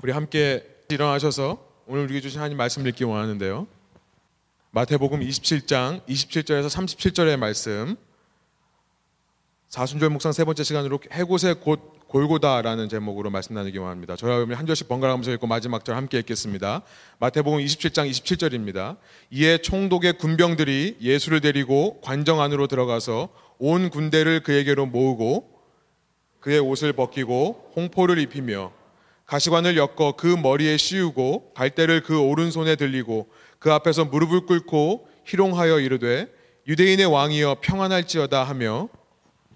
우리 함께 일어나셔서 오늘 우리에게 주신 하나님 말씀 읽기 원하는데요. 마태복음 27장 27절에서 37절의 말씀. 사순절 묵상 세 번째 시간으로 해곳의 곧 골고다라는 제목으로 말씀 나누기 원합니다. 저와 여러분이 한 절씩 번갈아 가면서 읽고 마지막 절 함께 읽겠습니다. 마태복음 27장 27절입니다. 이에 총독의 군병들이 예수를 데리고 관정 안으로 들어가서 온 군대를 그에게로 모으고 그의 옷을 벗기고 홍포를 입히며 가시관을 엮어 그 머리에 씌우고 갈대를 그 오른손에 들리고 그 앞에서 무릎을 꿇고 희롱하여 이르되 유대인의 왕이여 평안할지어다 하며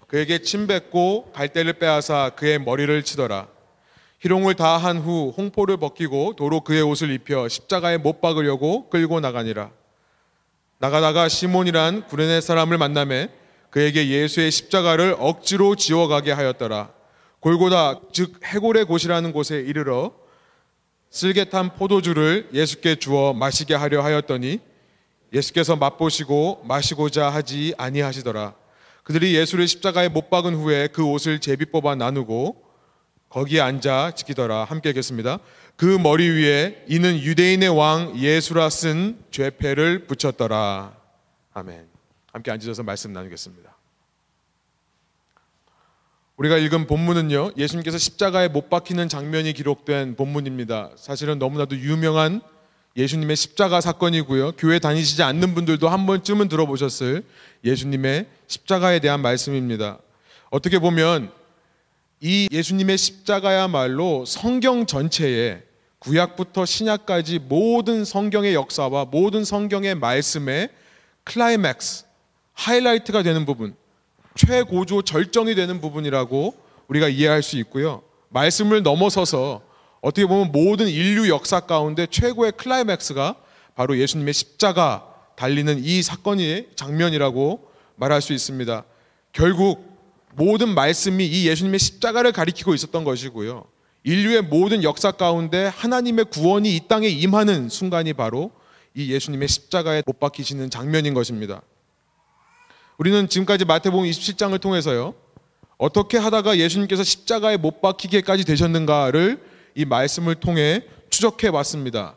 그에게 침 뱉고 갈대를 빼앗아 그의 머리를 치더라. 희롱을 다 한 후 홍포를 벗기고 도로 그의 옷을 입혀 십자가에 못 박으려고 끌고 나가니라. 나가다가 시몬이란 구레네 사람을 만남에 그에게 예수의 십자가를 억지로 지워가게 하였더라. 골고다 즉 해골의 곳이라는 곳에 이르러 쓸개탄 포도주를 예수께 주어 마시게 하려 하였더니 예수께서 맛보시고 마시고자 하지 아니하시더라. 그들이 예수를 십자가에 못 박은 후에 그 옷을 제비 뽑아 나누고 거기에 앉아 지키더라. 함께 읽겠습니다. 그 머리 위에 이는 유대인의 왕 예수라 쓴 죄패를 붙였더라. 아멘. 함께 앉으셔서 말씀 나누겠습니다. 우리가 읽은 본문은요, 예수님께서 십자가에 못 박히는 장면이 기록된 본문입니다. 사실은 너무나도 유명한 예수님의 십자가 사건이고요. 교회 다니시지 않는 분들도 한 번쯤은 들어보셨을 예수님의 십자가에 대한 말씀입니다. 어떻게 보면 이 예수님의 십자가야말로 성경 전체에 구약부터 신약까지 모든 성경의 역사와 모든 성경의 말씀의 클라이맥스, 하이라이트가 되는 부분, 최고조 절정이 되는 부분이라고 우리가 이해할 수 있고요. 말씀을 넘어서서 어떻게 보면 모든 인류 역사 가운데 최고의 클라이맥스가 바로 예수님의 십자가 달리는 이 사건의 장면이라고 말할 수 있습니다. 결국 모든 말씀이 이 예수님의 십자가를 가리키고 있었던 것이고요. 인류의 모든 역사 가운데 하나님의 구원이 이 땅에 임하는 순간이 바로 이 예수님의 십자가에 못 박히시는 장면인 것입니다. 우리는 지금까지 마태복음 27장을 통해서요. 어떻게 하다가 예수님께서 십자가에 못 박히게까지 되셨는가를 이 말씀을 통해 추적해 봤습니다.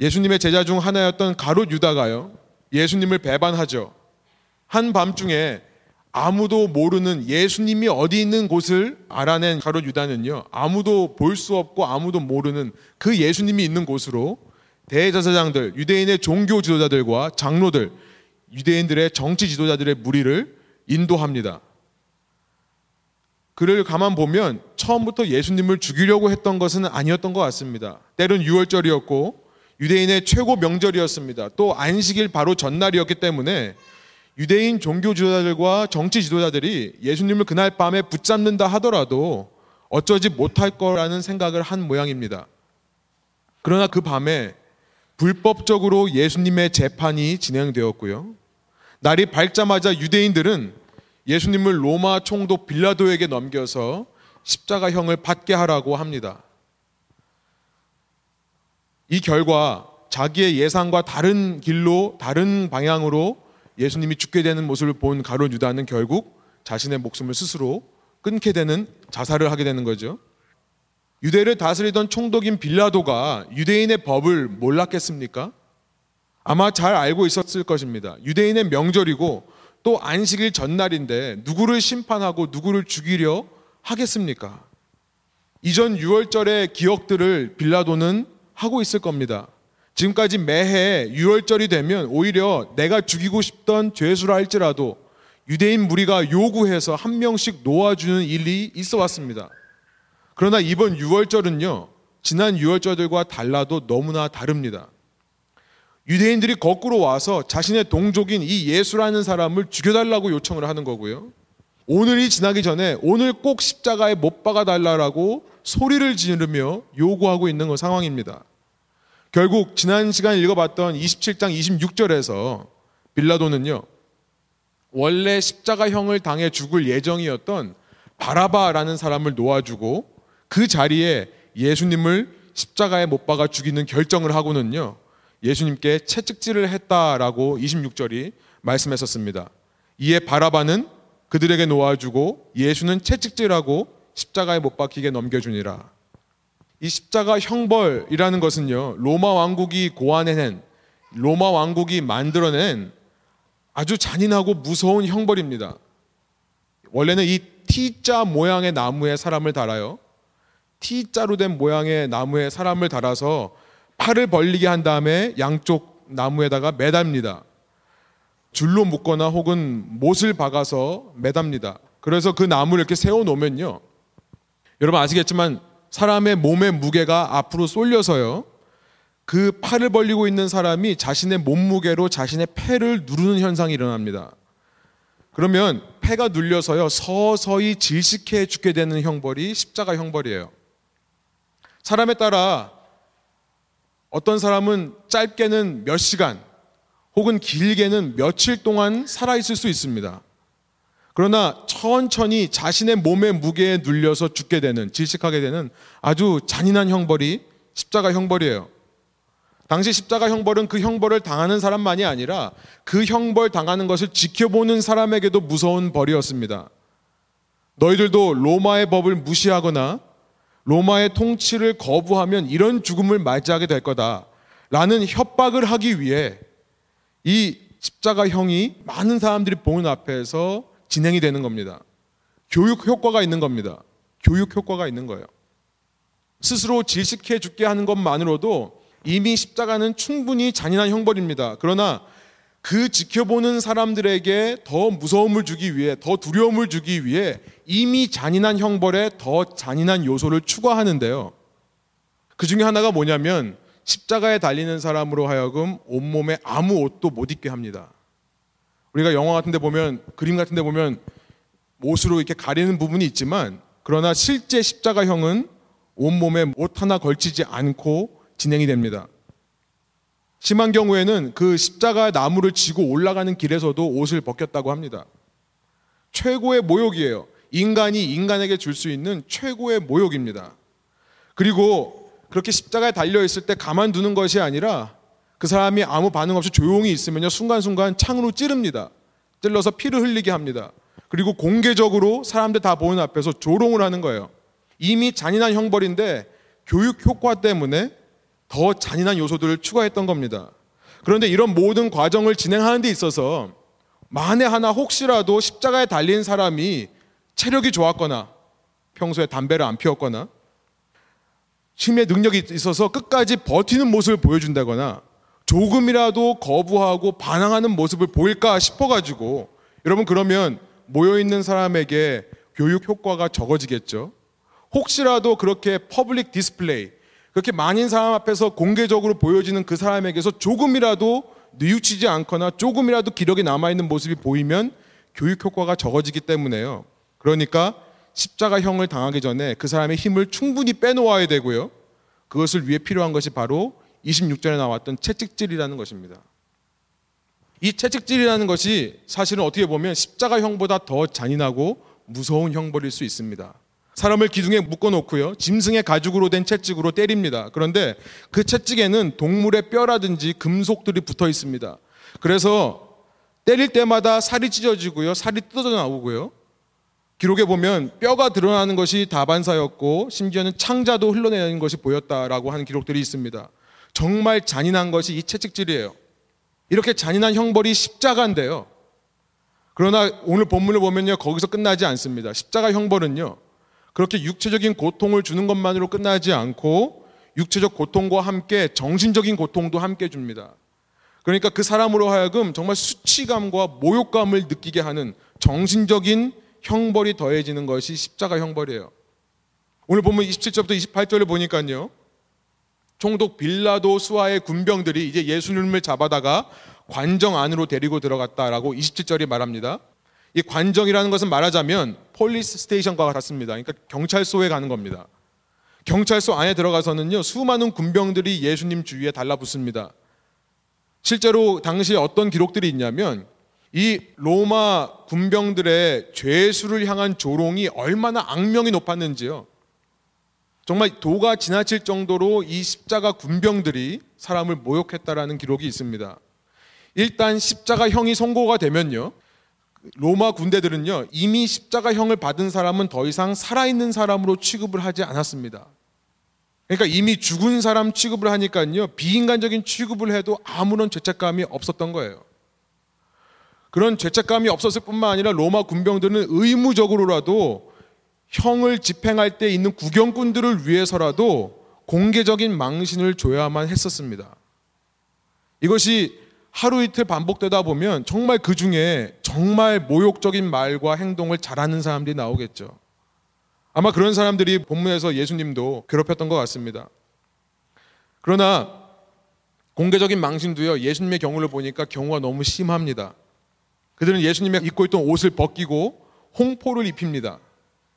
예수님의 제자 중 하나였던 가롯 유다가요. 예수님을 배반하죠. 한 밤중에 아무도 모르는 예수님이 어디 있는 곳을 알아낸 가롯 유다는요. 아무도 볼 수 없고 아무도 모르는 그 예수님이 있는 곳으로 대제사장들, 유대인의 종교 지도자들과 장로들, 유대인들의 정치 지도자들의 무리를 인도합니다. 그를 가만 보면 처음부터 예수님을 죽이려고 했던 것은 아니었던 것 같습니다. 때는 6월절이었고 유대인의 최고 명절이었습니다. 또 안식일 바로 전날이었기 때문에 유대인 종교 지도자들과 정치 지도자들이 예수님을 그날 밤에 붙잡는다 하더라도 어쩌지 못할 거라는 생각을 한 모양입니다. 그러나 그 밤에 불법적으로 예수님의 재판이 진행되었고요. 날이 밝자마자 유대인들은 예수님을 로마 총독 빌라도에게 넘겨서 십자가형을 받게 하라고 합니다. 이 결과 자기의 예상과 다른 길로 다른 방향으로 예수님이 죽게 되는 모습을 본 가론 유다는 결국 자신의 목숨을 스스로 끊게 되는 자살을 하게 되는 거죠. 유대를 다스리던 총독인 빌라도가 유대인의 법을 몰랐겠습니까? 아마 잘 알고 있었을 것입니다. 유대인의 명절이고 또 안식일 전날인데 누구를 심판하고 누구를 죽이려 하겠습니까? 이전 6월절의 기억들을 빌라도는 하고 있을 겁니다. 지금까지 매해 6월절이 되면 오히려 내가 죽이고 싶던 죄수라 할지라도 유대인 무리가 요구해서 한 명씩 놓아주는 일이 있어 왔습니다. 그러나 이번 6월절은요, 지난 6월절들과 달라도 너무나 다릅니다. 유대인들이 거꾸로 와서 자신의 동족인 이 예수라는 사람을 죽여달라고 요청을 하는 거고요. 오늘이 지나기 전에 오늘 꼭 십자가에 못 박아 달라라고 소리를 지르며 요구하고 있는 그 상황입니다. 결국 지난 시간 읽어봤던 27장 26절에서 빌라도는요, 원래 십자가형을 당해 죽을 예정이었던 바라바라는 사람을 놓아주고 그 자리에 예수님을 십자가에 못 박아 죽이는 결정을 하고는요, 예수님께 채찍질을 했다라고 26절이 말씀했었습니다. 이에 바라바는 그들에게 놓아주고 예수는 채찍질하고 십자가에 못 박히게 넘겨주니라. 이 십자가 형벌이라는 것은요, 로마 왕국이 고안해낸, 로마 왕국이 만들어낸 아주 잔인하고 무서운 형벌입니다. 원래는 이 T자 모양의 나무에 사람을 달아요. T자로 된 모양의 나무에 사람을 달아서 팔을 벌리게 한 다음에 양쪽 나무에다가 매답니다. 줄로 묶거나 혹은 못을 박아서 매답니다. 그래서 그 나무를 이렇게 세워 놓으면요. 여러분 아시겠지만 사람의 몸의 무게가 앞으로 쏠려서요. 그 팔을 벌리고 있는 사람이 자신의 몸무게로 자신의 폐를 누르는 현상이 일어납니다. 그러면 폐가 눌려서요 서서히 질식해 죽게 되는 형벌이 십자가 형벌이에요. 사람에 따라 어떤 사람은 짧게는 몇 시간 혹은 길게는 며칠 동안 살아있을 수 있습니다. 그러나 천천히 자신의 몸의 무게에 눌려서 죽게 되는, 질식하게 되는 아주 잔인한 형벌이 십자가 형벌이에요. 당시 십자가 형벌은 그 형벌을 당하는 사람만이 아니라 그 형벌 당하는 것을 지켜보는 사람에게도 무서운 벌이었습니다. 너희들도 로마의 법을 무시하거나 로마의 통치를 거부하면 이런 죽음을 맞이하게 될 거다. 라는 협박을 하기 위해 이 십자가형이 많은 사람들이 보는 앞에서 진행이 되는 겁니다. 교육 효과가 있는 겁니다. 교육 효과가 있는 거예요. 스스로 질식해 죽게 하는 것만으로도 이미 십자가는 충분히 잔인한 형벌입니다. 그러나 그 지켜보는 사람들에게 더 무서움을 주기 위해, 더 두려움을 주기 위해 이미 잔인한 형벌에 더 잔인한 요소를 추가하는데요. 그 중에 하나가 뭐냐면 십자가에 달리는 사람으로 하여금 온몸에 아무 옷도 못 입게 합니다. 우리가 영화 같은 데 보면, 그림 같은 데 보면 옷으로 이렇게 가리는 부분이 있지만 그러나 실제 십자가형은 온몸에 옷 하나 걸치지 않고 진행이 됩니다. 심한 경우에는 그 십자가 나무를 지고 올라가는 길에서도 옷을 벗겼다고 합니다. 최고의 모욕이에요. 인간이 인간에게 줄 수 있는 최고의 모욕입니다. 그리고 그렇게 십자가에 달려 있을 때 가만두는 것이 아니라 그 사람이 아무 반응 없이 조용히 있으면요 순간순간 창으로 찌릅니다. 찔러서 피를 흘리게 합니다. 그리고 공개적으로 사람들 다 보는 앞에서 조롱을 하는 거예요. 이미 잔인한 형벌인데 교육 효과 때문에 더 잔인한 요소들을 추가했던 겁니다. 그런데 이런 모든 과정을 진행하는 데 있어서 만에 하나 혹시라도 십자가에 달린 사람이 체력이 좋았거나 평소에 담배를 안 피웠거나 힘의 능력이 있어서 끝까지 버티는 모습을 보여준다거나 조금이라도 거부하고 반항하는 모습을 보일까 싶어가지고 여러분 그러면 모여있는 사람에게 교육 효과가 적어지겠죠. 혹시라도 그렇게 public display 그렇게 많은 사람 앞에서 공개적으로 보여지는 그 사람에게서 조금이라도 뉘우치지 않거나 조금이라도 기력이 남아있는 모습이 보이면 교육 효과가 적어지기 때문에요. 그러니까 십자가형을 당하기 전에 그 사람의 힘을 충분히 빼놓아야 되고요. 그것을 위해 필요한 것이 바로 26절에 나왔던 채찍질이라는 것입니다. 이 채찍질이라는 것이 사실은 어떻게 보면 십자가형보다 더 잔인하고 무서운 형벌일 수 있습니다. 사람을 기둥에 묶어 놓고요. 짐승의 가죽으로 된 채찍으로 때립니다. 그런데 그 채찍에는 동물의 뼈라든지 금속들이 붙어 있습니다. 그래서 때릴 때마다 살이 찢어지고요. 살이 뜯어져 나오고요. 기록에 보면 뼈가 드러나는 것이 다반사였고 심지어는 창자도 흘러내는 것이 보였다라고 하는 기록들이 있습니다. 정말 잔인한 것이 이 채찍질이에요. 이렇게 잔인한 형벌이 십자가인데요. 그러나 오늘 본문을 보면요. 거기서 끝나지 않습니다. 십자가 형벌은요. 그렇게 육체적인 고통을 주는 것만으로 끝나지 않고 육체적 고통과 함께 정신적인 고통도 함께 줍니다. 그러니까 그 사람으로 하여금 정말 수치감과 모욕감을 느끼게 하는 정신적인 형벌이 더해지는 것이 십자가 형벌이에요. 오늘 보면 27절부터 28절을 보니까요. 총독 빌라도 수하의 군병들이 이제 예수님을 잡아다가 관정 안으로 데리고 들어갔다라고 27절이 말합니다. 이 관정이라는 것은 말하자면 police station과 같습니다. 그러니까 경찰서에 가는 겁니다. 경찰서 안에 들어가서는요 수많은 군병들이 예수님 주위에 달라붙습니다. 실제로 당시에 어떤 기록들이 있냐면 이 로마 군병들의 죄수를 향한 조롱이 얼마나 악명이 높았는지요. 정말 도가 지나칠 정도로 이 십자가 군병들이 사람을 모욕했다라는 기록이 있습니다. 일단 십자가 형이 선고가 되면요. 로마 군대들은요, 이미 십자가형을 받은 사람은 더 이상 살아있는 사람으로 취급을 하지 않았습니다. 그러니까 이미 죽은 사람 취급을 하니까요. 비인간적인 취급을 해도 아무런 죄책감이 없었던 거예요. 그런 죄책감이 없었을 뿐만 아니라 로마 군병들은 의무적으로라도 형을 집행할 때 있는 구경꾼들을 위해서라도 공개적인 망신을 줘야만 했었습니다. 이것이 하루 이틀 반복되다 보면 정말 그 중에 정말 모욕적인 말과 행동을 잘하는 사람들이 나오겠죠. 아마 그런 사람들이 본문에서 예수님도 괴롭혔던 것 같습니다. 그러나 공개적인 망신도요, 예수님의 경우를 보니까 경우가 너무 심합니다. 그들은 예수님의 입고 있던 옷을 벗기고 홍포를 입힙니다.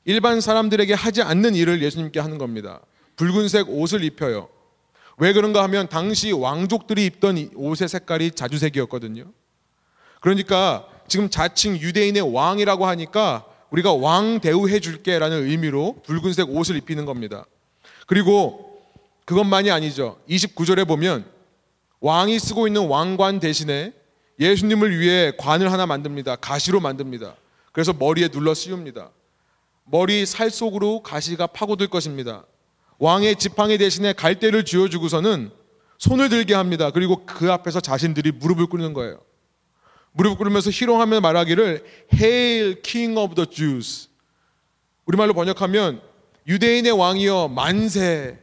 일반 사람들에게 하지 않는 일을 예수님께 하는 겁니다. 붉은색 옷을 입혀요. 왜 그런가 하면 당시 왕족들이 입던 옷의 색깔이 자주색이었거든요. 그러니까 지금 자칭 유대인의 왕이라고 하니까 우리가 왕 대우해 줄게라는 의미로 붉은색 옷을 입히는 겁니다. 그리고 그것만이 아니죠. 29절에 보면 왕이 쓰고 있는 왕관 대신에 예수님을 위해 관을 하나 만듭니다. 가시로 만듭니다. 그래서 머리에 눌러 씌웁니다. 머리 살 속으로 가시가 파고들 것입니다. 왕의 지팡이 대신에 갈대를 쥐어주고서는 손을 들게 합니다. 그리고 그 앞에서 자신들이 무릎을 꿇는 거예요. 무릎 꿇으면서 희롱하며 말하기를 Hail King of the Jews. 우리말로 번역하면 유대인의 왕이여 만세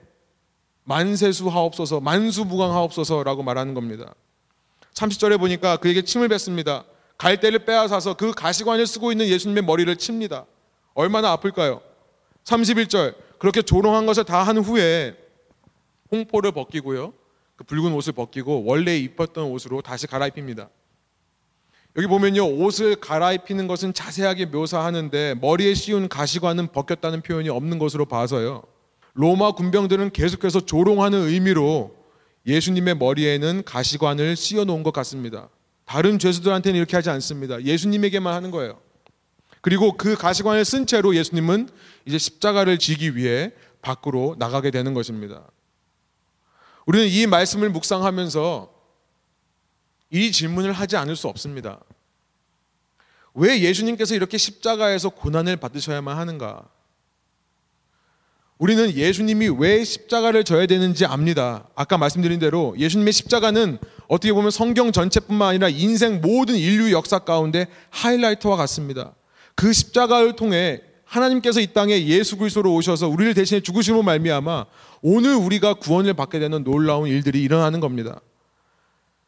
만세수 하옵소서 만수무강 하옵소서라고 말하는 겁니다. 30절에 보니까 그에게 침을 뱉습니다. 갈대를 빼앗아서 그 가시관을 쓰고 있는 예수님의 머리를 칩니다. 얼마나 아플까요? 31절 그렇게 조롱한 것을 다 한 후에 홍포를 벗기고요. 그 붉은 옷을 벗기고 원래 입었던 옷으로 다시 갈아입힙니다. 여기 보면요. 옷을 갈아입히는 것은 자세하게 묘사하는데 머리에 씌운 가시관은 벗겼다는 표현이 없는 것으로 봐서요. 로마 군병들은 계속해서 조롱하는 의미로 예수님의 머리에는 가시관을 씌워 놓은 것 같습니다. 다른 죄수들한테는 이렇게 하지 않습니다. 예수님에게만 하는 거예요. 그리고 그 가시관을 쓴 채로 예수님은 이제 십자가를 지기 위해 밖으로 나가게 되는 것입니다. 우리는 이 말씀을 묵상하면서 이 질문을 하지 않을 수 없습니다. 왜 예수님께서 이렇게 십자가에서 고난을 받으셔야만 하는가? 우리는 예수님이 왜 십자가를 져야 되는지 압니다. 아까 말씀드린 대로 예수님의 십자가는 어떻게 보면 성경 전체뿐만 아니라 인생 모든 인류 역사 가운데 하이라이트와 같습니다. 그 십자가를 통해 하나님께서 이 땅에 예수 그리스도로 오셔서 우리를 대신해 죽으심으로 말미암아 오늘 우리가 구원을 받게 되는 놀라운 일들이 일어나는 겁니다.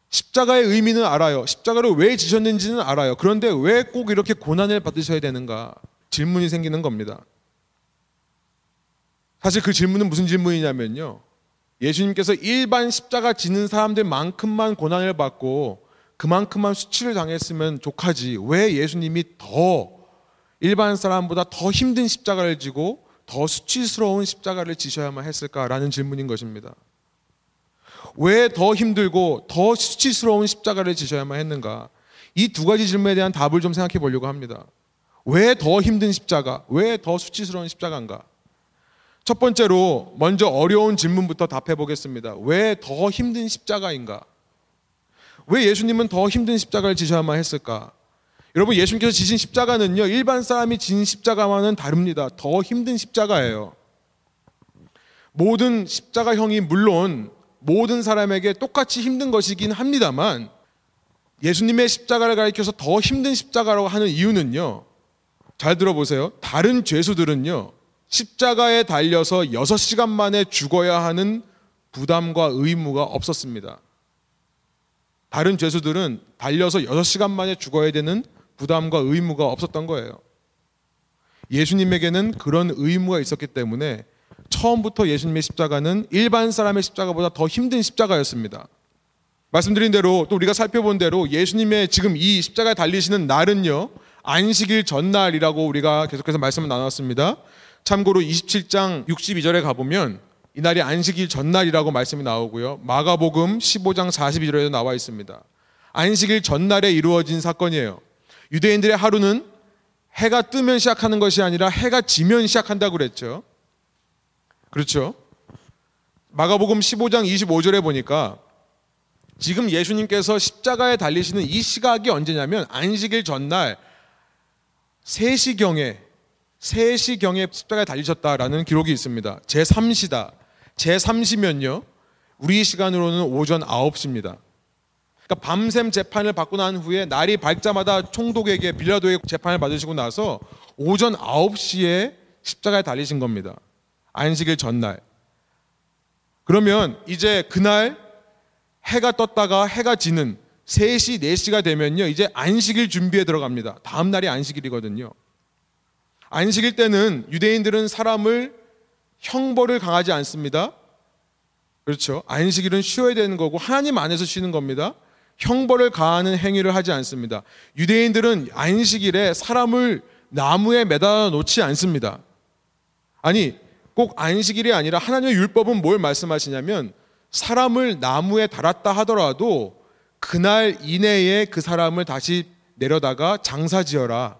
십자가의 의미는 알아요. 십자가를 왜 지셨는지는 알아요. 그런데 왜 꼭 이렇게 고난을 받으셔야 되는가? 질문이 생기는 겁니다. 사실 그 질문은 무슨 질문이냐면요. 예수님께서 일반 십자가 지는 사람들만큼만 고난을 받고 그만큼만 수치를 당했으면 족하지. 왜 예수님이 더 일반 사람보다 더 힘든 십자가를 지고 더 수치스러운 십자가를 지셔야만 했을까라는 질문인 것입니다. 왜 더 힘들고 더 수치스러운 십자가를 지셔야만 했는가? 이 두 가지 질문에 대한 답을 좀 생각해 보려고 합니다. 왜 더 힘든 십자가? 왜 더 수치스러운 십자가인가? 첫 번째로 먼저 어려운 질문부터 답해 보겠습니다. 왜 더 힘든 십자가인가? 왜 예수님은 더 힘든 십자가를 지셔야만 했을까? 여러분 예수님께서 지신 십자가는요 일반 사람이 진 십자가와는 다릅니다. 더 힘든 십자가예요. 모든 십자가형이 물론 모든 사람에게 똑같이 힘든 것이긴 합니다만 예수님의 십자가를 가리켜서 더 힘든 십자가라고 하는 이유는요. 잘 들어보세요. 다른 죄수들은요. 십자가에 달려서 6시간 만에 죽어야 하는 부담과 의무가 없었습니다. 다른 죄수들은 달려서 6시간 만에 죽어야 되는 부담과 의무가 없었던 거예요. 예수님에게는 그런 의무가 있었기 때문에 처음부터 예수님의 십자가는 일반 사람의 십자가보다 더 힘든 십자가였습니다. 말씀드린 대로 또 우리가 살펴본 대로 예수님의 지금 이 십자가에 달리시는 날은요, 안식일 전날이라고 우리가 계속해서 말씀을 나눴습니다. 참고로 27장 62절에 가보면 이날이 안식일 전날이라고 말씀이 나오고요. 마가복음 15장 42절에도 나와 있습니다. 안식일 전날에 이루어진 사건이에요. 유대인들의 하루는 해가 뜨면 시작하는 것이 아니라 해가 지면 시작한다고 그랬죠. 그렇죠? 마가복음 15장 25절에 보니까 지금 예수님께서 십자가에 달리시는 이 시각이 언제냐면 안식일 전날 3시경에 3시경에 십자가에 달리셨다라는 기록이 있습니다. 제3시다. 제3시면요. 우리 시간으로는 오전 9시입니다. 그러니까 밤샘 재판을 받고 난 후에 날이 밝자마다 총독에게 빌라도의 재판을 받으시고 나서 오전 9시에 십자가에 달리신 겁니다. 안식일 전날. 그러면 이제 그날 해가 떴다가 해가 지는 3시, 4시가 되면요. 이제 안식일 준비에 들어갑니다. 다음 날이 안식일이거든요. 안식일 때는 유대인들은 사람을 형벌을 강하지 않습니다. 그렇죠. 안식일은 쉬어야 되는 거고 하나님 안에서 쉬는 겁니다. 형벌을 가하는 행위를 하지 않습니다. 유대인들은 안식일에 사람을 나무에 매달아 놓지 않습니다. 아니, 꼭 안식일이 아니라 하나님의 율법은 뭘 말씀하시냐면 사람을 나무에 달았다 하더라도 그날 이내에 그 사람을 다시 내려다가 장사 지어라.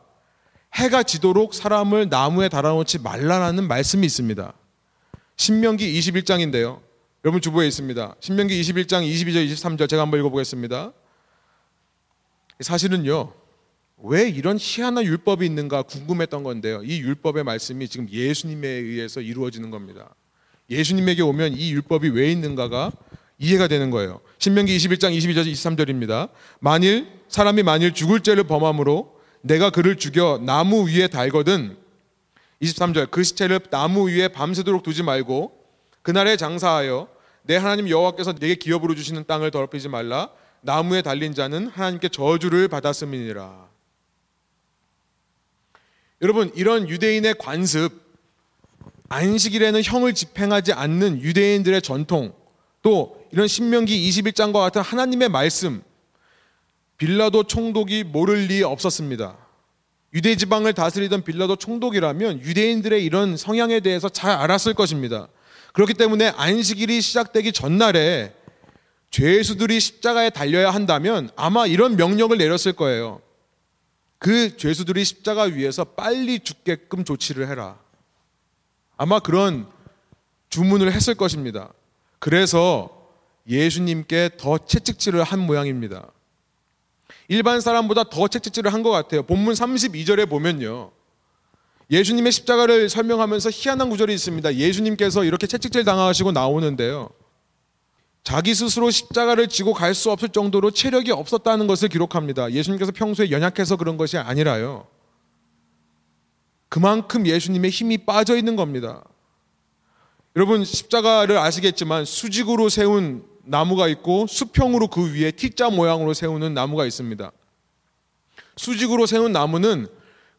해가 지도록 사람을 나무에 달아놓지 말라라는 말씀이 있습니다. 신명기 21장인데요. 여러분 주보에 있습니다. 신명기 21장 22절 23절 제가 한번 읽어보겠습니다. 사실은요. 왜 이런 희한한 율법이 있는가 궁금했던 건데요. 이 율법의 말씀이 지금 예수님에 의해서 이루어지는 겁니다. 예수님에게 오면 이 율법이 왜 있는가가 이해가 되는 거예요. 신명기 21장 22절 23절입니다. 만일 사람이 만일 죽을 죄를 범함으로 내가 그를 죽여 나무 위에 달거든 23절 그 시체를 나무 위에 밤새도록 두지 말고 그날에 장사하여 내 하나님 여호와께서 내게 기업으로 주시는 땅을 더럽히지 말라 나무에 달린 자는 하나님께 저주를 받았음이니라. 여러분 이런 유대인의 관습 안식일에는 형을 집행하지 않는 유대인들의 전통 또 이런 신명기 21장과 같은 하나님의 말씀 빌라도 총독이 모를 리 없었습니다. 유대 지방을 다스리던 빌라도 총독이라면 유대인들의 이런 성향에 대해서 잘 알았을 것입니다. 그렇기 때문에 안식일이 시작되기 전날에 죄수들이 십자가에 달려야 한다면 아마 이런 명령을 내렸을 거예요. 그 죄수들이 십자가 위에서 빨리 죽게끔 조치를 해라. 아마 그런 주문을 했을 것입니다. 그래서 예수님께 더 채찍질을 한 모양입니다. 일반 사람보다 더 채찍질을 한 것 같아요. 본문 32절에 보면요. 예수님의 십자가를 설명하면서 희한한 구절이 있습니다. 예수님께서 이렇게 채찍질 당하시고 나오는데요. 자기 스스로 십자가를 지고 갈 수 없을 정도로 체력이 없었다는 것을 기록합니다. 예수님께서 평소에 연약해서 그런 것이 아니라요. 그만큼 예수님의 힘이 빠져 있는 겁니다. 여러분 십자가를 아시겠지만 수직으로 세운 나무가 있고 수평으로 그 위에 T자 모양으로 세우는 나무가 있습니다. 수직으로 세운 나무는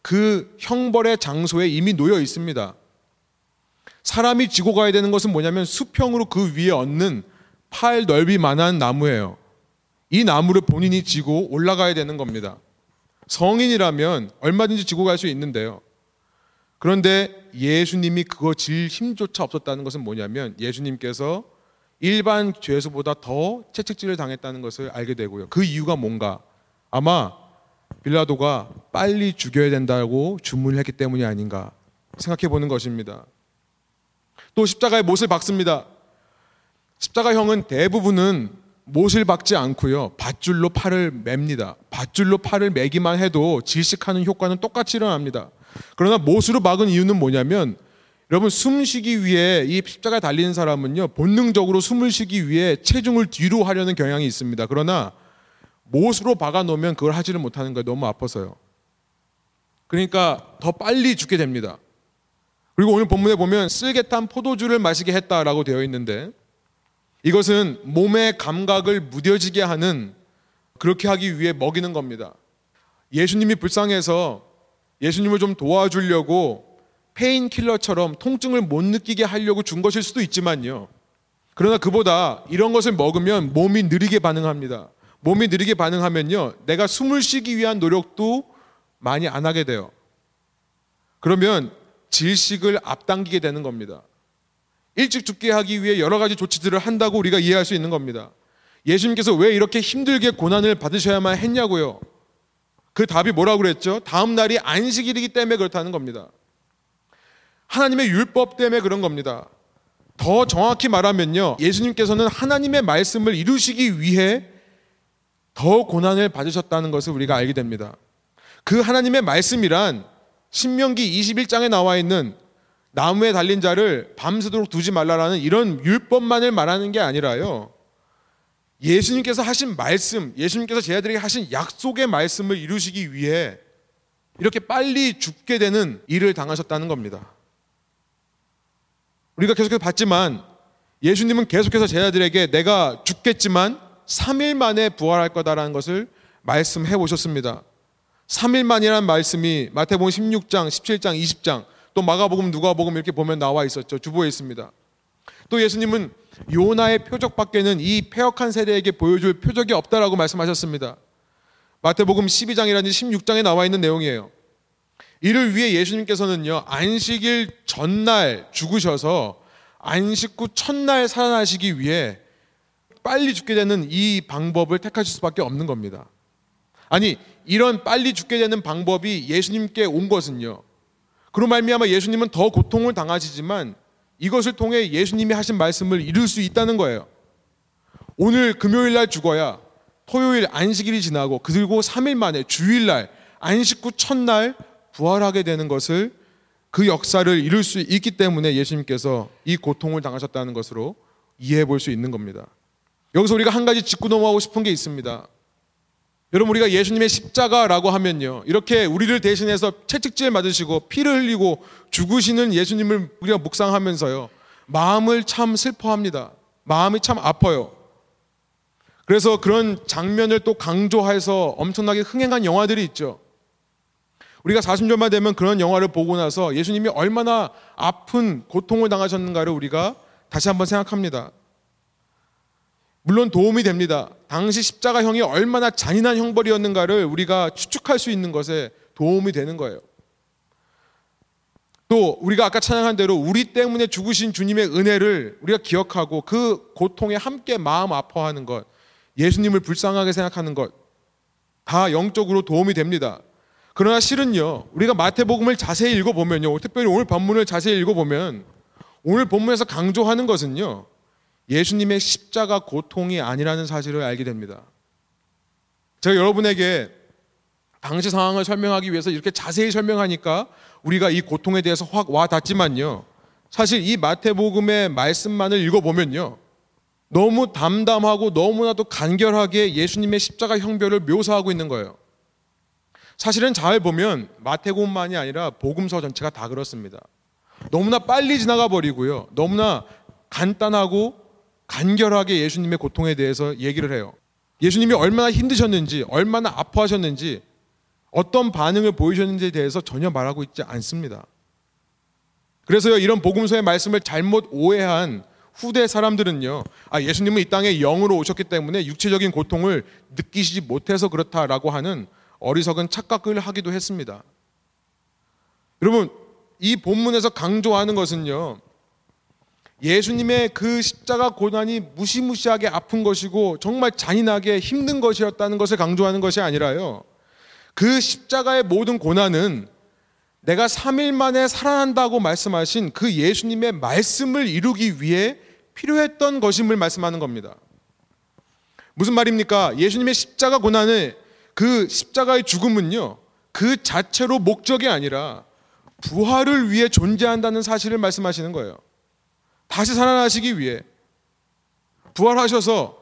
그 형벌의 장소에 이미 놓여 있습니다. 사람이 지고 가야 되는 것은 뭐냐면 수평으로 그 위에 얹는 팔 넓이만한 나무예요. 이 나무를 본인이 지고 올라가야 되는 겁니다. 성인이라면 얼마든지 지고 갈 수 있는데요. 그런데 예수님이 그거 질 힘조차 없었다는 것은 뭐냐면 예수님께서 일반 죄수보다 더 채찍질을 당했다는 것을 알게 되고요. 그 이유가 뭔가? 아마 빌라도가 빨리 죽여야 된다고 주문을 했기 때문이 아닌가 생각해 보는 것입니다. 또 십자가에 못을 박습니다. 십자가형은 대부분은 못을 박지 않고요. 밧줄로 팔을 맵니다. 밧줄로 팔을 매기만 해도 질식하는 효과는 똑같이 일어납니다. 그러나 못으로 박은 이유는 뭐냐면 여러분 숨 쉬기 위해 이 십자가에 달리는 사람은요 본능적으로 숨을 쉬기 위해 체중을 뒤로 하려는 경향이 있습니다. 그러나 못으로 박아 놓으면 그걸 하지를 못하는 거예요. 너무 아파서요. 그러니까 더 빨리 죽게 됩니다. 그리고 오늘 본문에 보면 쓸개탄 포도주를 마시게 했다라고 되어 있는데 이것은 몸의 감각을 무뎌지게 하는 그렇게 하기 위해 먹이는 겁니다. 예수님이 불쌍해서 예수님을 좀 도와주려고 페인킬러처럼 통증을 못 느끼게 하려고 준 것일 수도 있지만요. 그러나 그보다 이런 것을 먹으면 몸이 느리게 반응합니다. 몸이 느리게 반응하면요. 내가 숨을 쉬기 위한 노력도 많이 안 하게 돼요. 그러면 질식을 앞당기게 되는 겁니다. 일찍 죽게 하기 위해 여러 가지 조치들을 한다고 우리가 이해할 수 있는 겁니다. 예수님께서 왜 이렇게 힘들게 고난을 받으셔야만 했냐고요. 그 답이 뭐라고 그랬죠? 다음 날이 안식일이기 때문에 그렇다는 겁니다. 하나님의 율법 때문에 그런 겁니다. 더 정확히 말하면요. 예수님께서는 하나님의 말씀을 이루시기 위해 더 고난을 받으셨다는 것을 우리가 알게 됩니다. 그 하나님의 말씀이란 신명기 21장에 나와 있는 나무에 달린 자를 밤새도록 두지 말라라는 이런 율법만을 말하는 게 아니라요. 예수님께서 하신 말씀, 예수님께서 제 아들에게 하신 약속의 말씀을 이루시기 위해 이렇게 빨리 죽게 되는 일을 당하셨다는 겁니다. 우리가 계속해서 봤지만 예수님은 계속해서 제자들에게 내가 죽겠지만 3일 만에 부활할 거다라는 것을 말씀해 보셨습니다. 3일 만이라는 말씀이 마태복음 16장, 17장, 20장 또 마가복음, 누가복음 이렇게 보면 나와 있었죠. 주보에 있습니다. 또 예수님은 요나의 표적밖에는 이 폐역한 세대에게 보여줄 표적이 없다라고 말씀하셨습니다. 마태복음 12장이라든지 16장에 나와 있는 내용이에요. 이를 위해 예수님께서는요, 안식일 전날 죽으셔서 안식 후 첫날 살아나시기 위해 빨리 죽게 되는 이 방법을 택하실 수밖에 없는 겁니다. 아니, 이런 빨리 죽게 되는 방법이 예수님께 온 것은요. 그로 말미암아 예수님은 더 고통을 당하시지만 이것을 통해 예수님이 하신 말씀을 이룰 수 있다는 거예요. 오늘 금요일 날 죽어야 토요일 안식일이 지나고 그리고 3일 만에 주일 날 안식 후 첫날 부활하게 되는 것을 그 역사를 이룰 수 있기 때문에 예수님께서 이 고통을 당하셨다는 것으로 이해해 볼 수 있는 겁니다. 여기서 우리가 한 가지 짚고 넘어가고 싶은 게 있습니다. 여러분 우리가 예수님의 십자가라고 하면요. 이렇게 우리를 대신해서 채찍질 맞으시고 피를 흘리고 죽으시는 예수님을 우리가 묵상하면서요. 마음을 참 슬퍼합니다. 마음이 참 아파요. 그래서 그런 장면을 또 강조해서 엄청나게 흥행한 영화들이 있죠. 우리가 40년만 되면 그런 영화를 보고 나서 예수님이 얼마나 아픈 고통을 당하셨는가를 우리가 다시 한번 생각합니다. 물론 도움이 됩니다. 당시 십자가형이 얼마나 잔인한 형벌이었는가를 우리가 추측할 수 있는 것에 도움이 되는 거예요. 또 우리가 아까 찬양한 대로 우리 때문에 죽으신 주님의 은혜를 우리가 기억하고 그 고통에 함께 마음 아파하는 것, 예수님을 불쌍하게 생각하는 것, 다 영적으로 도움이 됩니다. 그러나 실은요, 우리가 마태복음을 자세히 읽어보면요, 특별히 오늘 본문을 자세히 읽어보면 오늘 본문에서 강조하는 것은요, 예수님의 십자가 고통이 아니라는 사실을 알게 됩니다. 제가 여러분에게 당시 상황을 설명하기 위해서 이렇게 자세히 설명하니까 우리가 이 고통에 대해서 확 와 닿지만요. 사실 이 마태복음의 말씀만을 읽어보면요. 너무 담담하고 너무나도 간결하게 예수님의 십자가 형별을 묘사하고 있는 거예요. 사실은 잘 보면 마태복음만이 아니라 복음서 전체가 다 그렇습니다. 너무나 빨리 지나가 버리고요. 너무나 간단하고 간결하게 예수님의 고통에 대해서 얘기를 해요. 예수님이 얼마나 힘드셨는지, 얼마나 아파하셨는지, 어떤 반응을 보이셨는지에 대해서 전혀 말하고 있지 않습니다. 그래서요, 이런 복음서의 말씀을 잘못 오해한 후대 사람들은요, 아, 예수님은 이 땅에 영으로 오셨기 때문에 육체적인 고통을 느끼시지 못해서 그렇다라고 하는 어리석은 착각을 하기도 했습니다. 여러분, 이 본문에서 강조하는 것은요, 예수님의 그 십자가 고난이 무시무시하게 아픈 것이고 정말 잔인하게 힘든 것이었다는 것을 강조하는 것이 아니라요. 그 십자가의 모든 고난은 내가 3일 만에 살아난다고 말씀하신 그 예수님의 말씀을 이루기 위해 필요했던 것임을 말씀하는 겁니다. 무슨 말입니까? 예수님의 십자가 고난을 그 십자가의 죽음은요, 그 자체로 목적이 아니라 부활을 위해 존재한다는 사실을 말씀하시는 거예요. 다시 살아나시기 위해 부활하셔서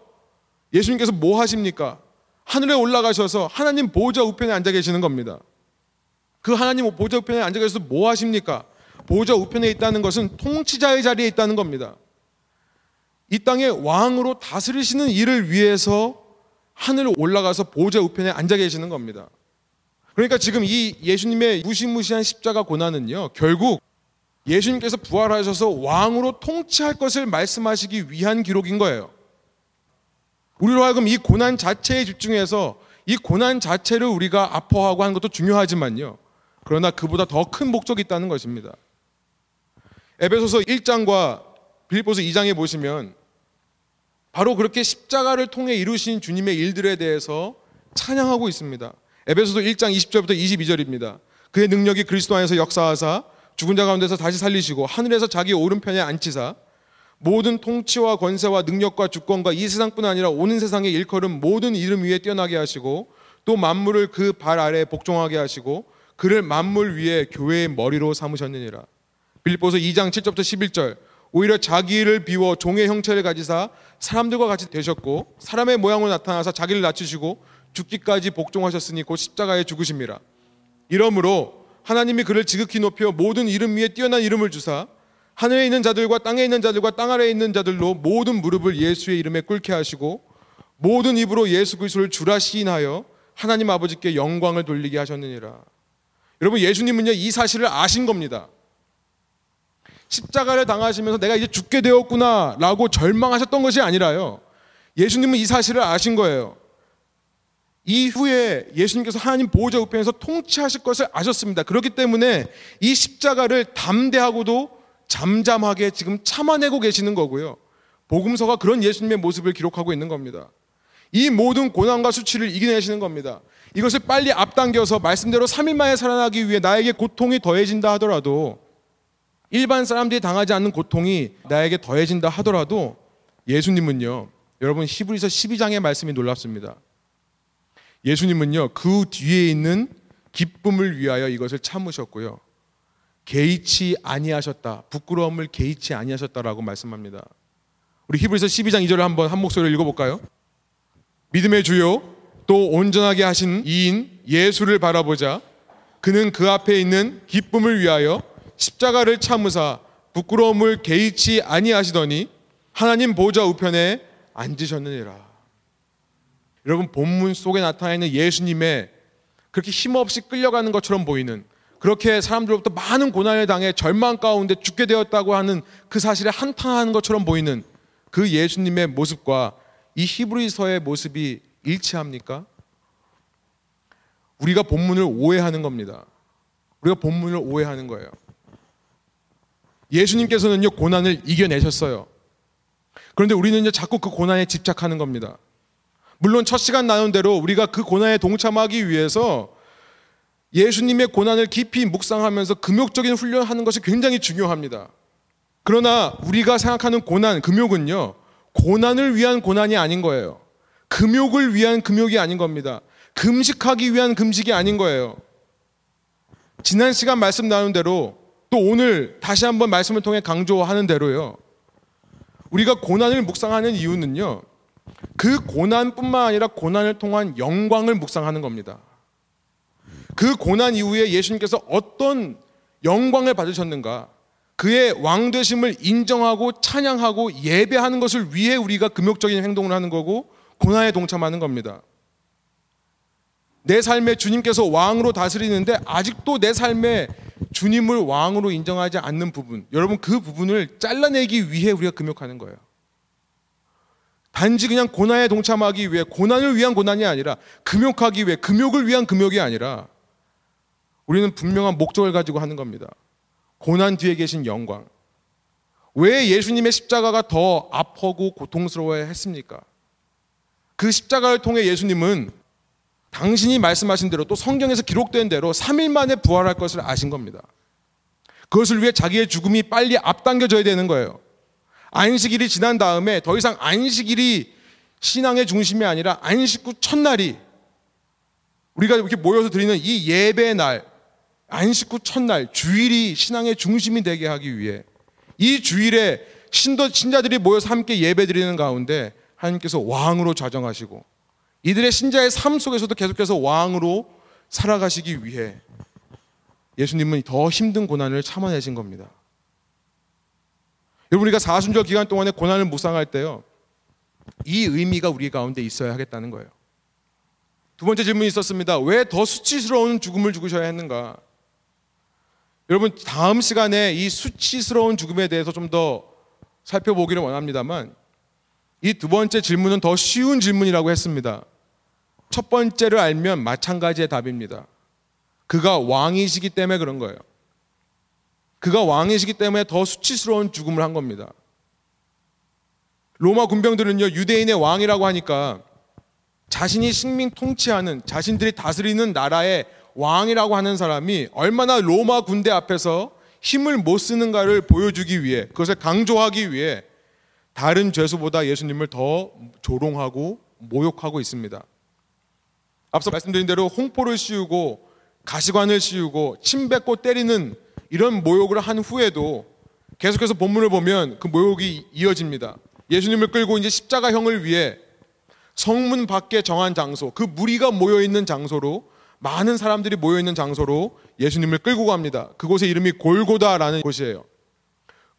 예수님께서 뭐 하십니까? 하늘에 올라가셔서 하나님 보호자 우편에 앉아 계시는 겁니다. 그 하나님 보호자 우편에 앉아 계셔서 뭐 하십니까? 보호자 우편에 있다는 것은 통치자의 자리에 있다는 겁니다. 이 땅의 왕으로 다스리시는 일을 위해서 하늘로 올라가서 보호자 우편에 앉아 계시는 겁니다. 그러니까 지금 이 예수님의 무시무시한 십자가 고난은요, 결국 예수님께서 부활하셔서 왕으로 통치할 것을 말씀하시기 위한 기록인 거예요. 우리로 하여금 이 고난 자체에 집중해서 이 고난 자체를 우리가 아파하고 하는 것도 중요하지만요. 그러나 그보다 더 큰 목적이 있다는 것입니다. 에베소서 1장과 빌립보서 2장에 보시면 바로 그렇게 십자가를 통해 이루신 주님의 일들에 대해서 찬양하고 있습니다. 에베소서 1장 20절부터 22절입니다. 그의 능력이 그리스도 안에서 역사하사 죽은 자 가운데서 다시 살리시고 하늘에서 자기 오른편에 앉히사 모든 통치와 권세와 능력과 주권과 이 세상뿐 아니라 오는 세상의 일컬음 모든 이름 위에 뛰어나게 하시고 또 만물을 그 발 아래에 복종하게 하시고 그를 만물 위에 교회의 머리로 삼으셨느니라. 빌보서 2장 7절부터 11절. 오히려 자기를 비워 종의 형체를 가지사 사람들과 같이 되셨고 사람의 모양으로 나타나서 자기를 낮추시고 죽기까지 복종하셨으니 곧 십자가에 죽으십니다. 이러므로 하나님이 그를 지극히 높여 모든 이름 위에 뛰어난 이름을 주사 하늘에 있는 자들과 땅에 있는 자들과 땅 아래에 있는 자들로 모든 무릎을 예수의 이름에 꿇게 하시고 모든 입으로 예수 그리스도를 주라 시인하여 하나님 아버지께 영광을 돌리게 하셨느니라. 여러분 예수님은요 이 사실을 아신 겁니다. 십자가를 당하시면서 내가 이제 죽게 되었구나라고 절망하셨던 것이 아니라요. 예수님은 이 사실을 아신 거예요. 이후에 예수님께서 하나님 보호자 우편에서 통치하실 것을 아셨습니다. 그렇기 때문에 이 십자가를 담대하고도 잠잠하게 지금 참아내고 계시는 거고요. 복음서가 그런 예수님의 모습을 기록하고 있는 겁니다. 이 모든 고난과 수치를 이겨내시는 겁니다. 이것을 빨리 앞당겨서 말씀대로 3일 만에 살아나기 위해 나에게 고통이 더해진다 하더라도 일반 사람들이 당하지 않는 고통이 나에게 더해진다 하더라도 예수님은요. 여러분 히브리서 12장의 말씀이 놀랍습니다. 예수님은요. 그 뒤에 있는 기쁨을 위하여 이것을 참으셨고요. 개의치 아니하셨다. 부끄러움을 개의치 아니하셨다라고 말씀합니다. 우리 히브리서 12장 2절을 한번 한 목소리로 읽어볼까요? 믿음의 주요 또 온전하게 하신 이인 예수를 바라보자. 그는 그 앞에 있는 기쁨을 위하여 십자가를 참으사 부끄러움을 개의치 아니하시더니 하나님 보좌 우편에 앉으셨느니라. 여러분 본문 속에 나타나 있는 예수님의 그렇게 힘없이 끌려가는 것처럼 보이는 그렇게 사람들로부터 많은 고난을 당해 절망 가운데 죽게 되었다고 하는 그 사실에 한탄하는 것처럼 보이는 그 예수님의 모습과 이 히브리서의 모습이 일치합니까? 우리가 본문을 오해하는 겁니다. 우리가 본문을 오해하는 거예요. 예수님께서는요, 고난을 이겨내셨어요. 그런데 우리는요, 자꾸 그 고난에 집착하는 겁니다. 물론 첫 시간 나눈 대로 우리가 그 고난에 동참하기 위해서 예수님의 고난을 깊이 묵상하면서 금욕적인 훈련하는 것이 굉장히 중요합니다. 그러나 우리가 생각하는 고난, 금욕은요, 고난을 위한 고난이 아닌 거예요. 금욕을 위한 금욕이 아닌 겁니다. 금식하기 위한 금식이 아닌 거예요. 지난 시간 말씀 나눈 대로 또 오늘 다시 한번 말씀을 통해 강조하는 대로요. 우리가 고난을 묵상하는 이유는요. 그 고난뿐만 아니라 고난을 통한 영광을 묵상하는 겁니다. 그 고난 이후에 예수님께서 어떤 영광을 받으셨는가? 그의 왕 되심을 인정하고 찬양하고 예배하는 것을 위해 우리가 금욕적인 행동을 하는 거고 고난에 동참하는 겁니다. 내 삶에 주님께서 왕으로 다스리는데 아직도 내 삶에 주님을 왕으로 인정하지 않는 부분, 여러분 그 부분을 잘라내기 위해 우리가 금욕하는 거예요. 단지 그냥 고난에 동참하기 위해 고난을 위한 고난이 아니라 금욕하기 위해 금욕을 위한 금욕이 아니라 우리는 분명한 목적을 가지고 하는 겁니다. 고난 뒤에 계신 영광. 왜 예수님의 십자가가 더 아프고 고통스러워야 했습니까? 그 십자가를 통해 예수님은 당신이 말씀하신 대로 또 성경에서 기록된 대로 3일 만에 부활할 것을 아신 겁니다. 그것을 위해 자기의 죽음이 빨리 앞당겨져야 되는 거예요. 안식일이 지난 다음에 더 이상 안식일이 신앙의 중심이 아니라 안식 후 첫날이 우리가 이렇게 모여서 드리는 이 예배 날, 안식 후 첫날, 주일이 신앙의 중심이 되게 하기 위해 이 주일에 신도, 신자들이 모여서 함께 예배 드리는 가운데 하나님께서 왕으로 좌정하시고 이들의 신자의 삶 속에서도 계속해서 왕으로 살아가시기 위해 예수님은 더 힘든 고난을 참아내신 겁니다. 여러분 우리가 사순절 기간 동안에 고난을 묵상할 때요. 이 의미가 우리 가운데 있어야 하겠다는 거예요. 두 번째 질문이 있었습니다. 왜 더 수치스러운 죽음을 죽으셔야 했는가? 여러분 다음 시간에 이 수치스러운 죽음에 대해서 좀 더 살펴보기를 원합니다만 이 두 번째 질문은 더 쉬운 질문이라고 했습니다. 첫 번째를 알면 마찬가지의 답입니다. 그가 왕이시기 때문에 그런 거예요. 그가 왕이시기 때문에 더 수치스러운 죽음을 한 겁니다. 로마 군병들은요, 유대인의 왕이라고 하니까 자신이 식민 통치하는, 자신들이 다스리는 나라의 왕이라고 하는 사람이 얼마나 로마 군대 앞에서 힘을 못 쓰는가를 보여주기 위해, 그것을 강조하기 위해 다른 죄수보다 예수님을 더 조롱하고 모욕하고 있습니다. 앞서 말씀드린 대로 홍포를 씌우고 가시관을 씌우고 침 뱉고 때리는 이런 모욕을 한 후에도 계속해서 본문을 보면 그 모욕이 이어집니다. 예수님을 끌고 이제 십자가형을 위해 성문 밖에 정한 장소, 그 무리가 모여 있는 장소로 많은 사람들이 모여 있는 장소로 예수님을 끌고 갑니다. 그곳의 이름이 골고다라는 곳이에요.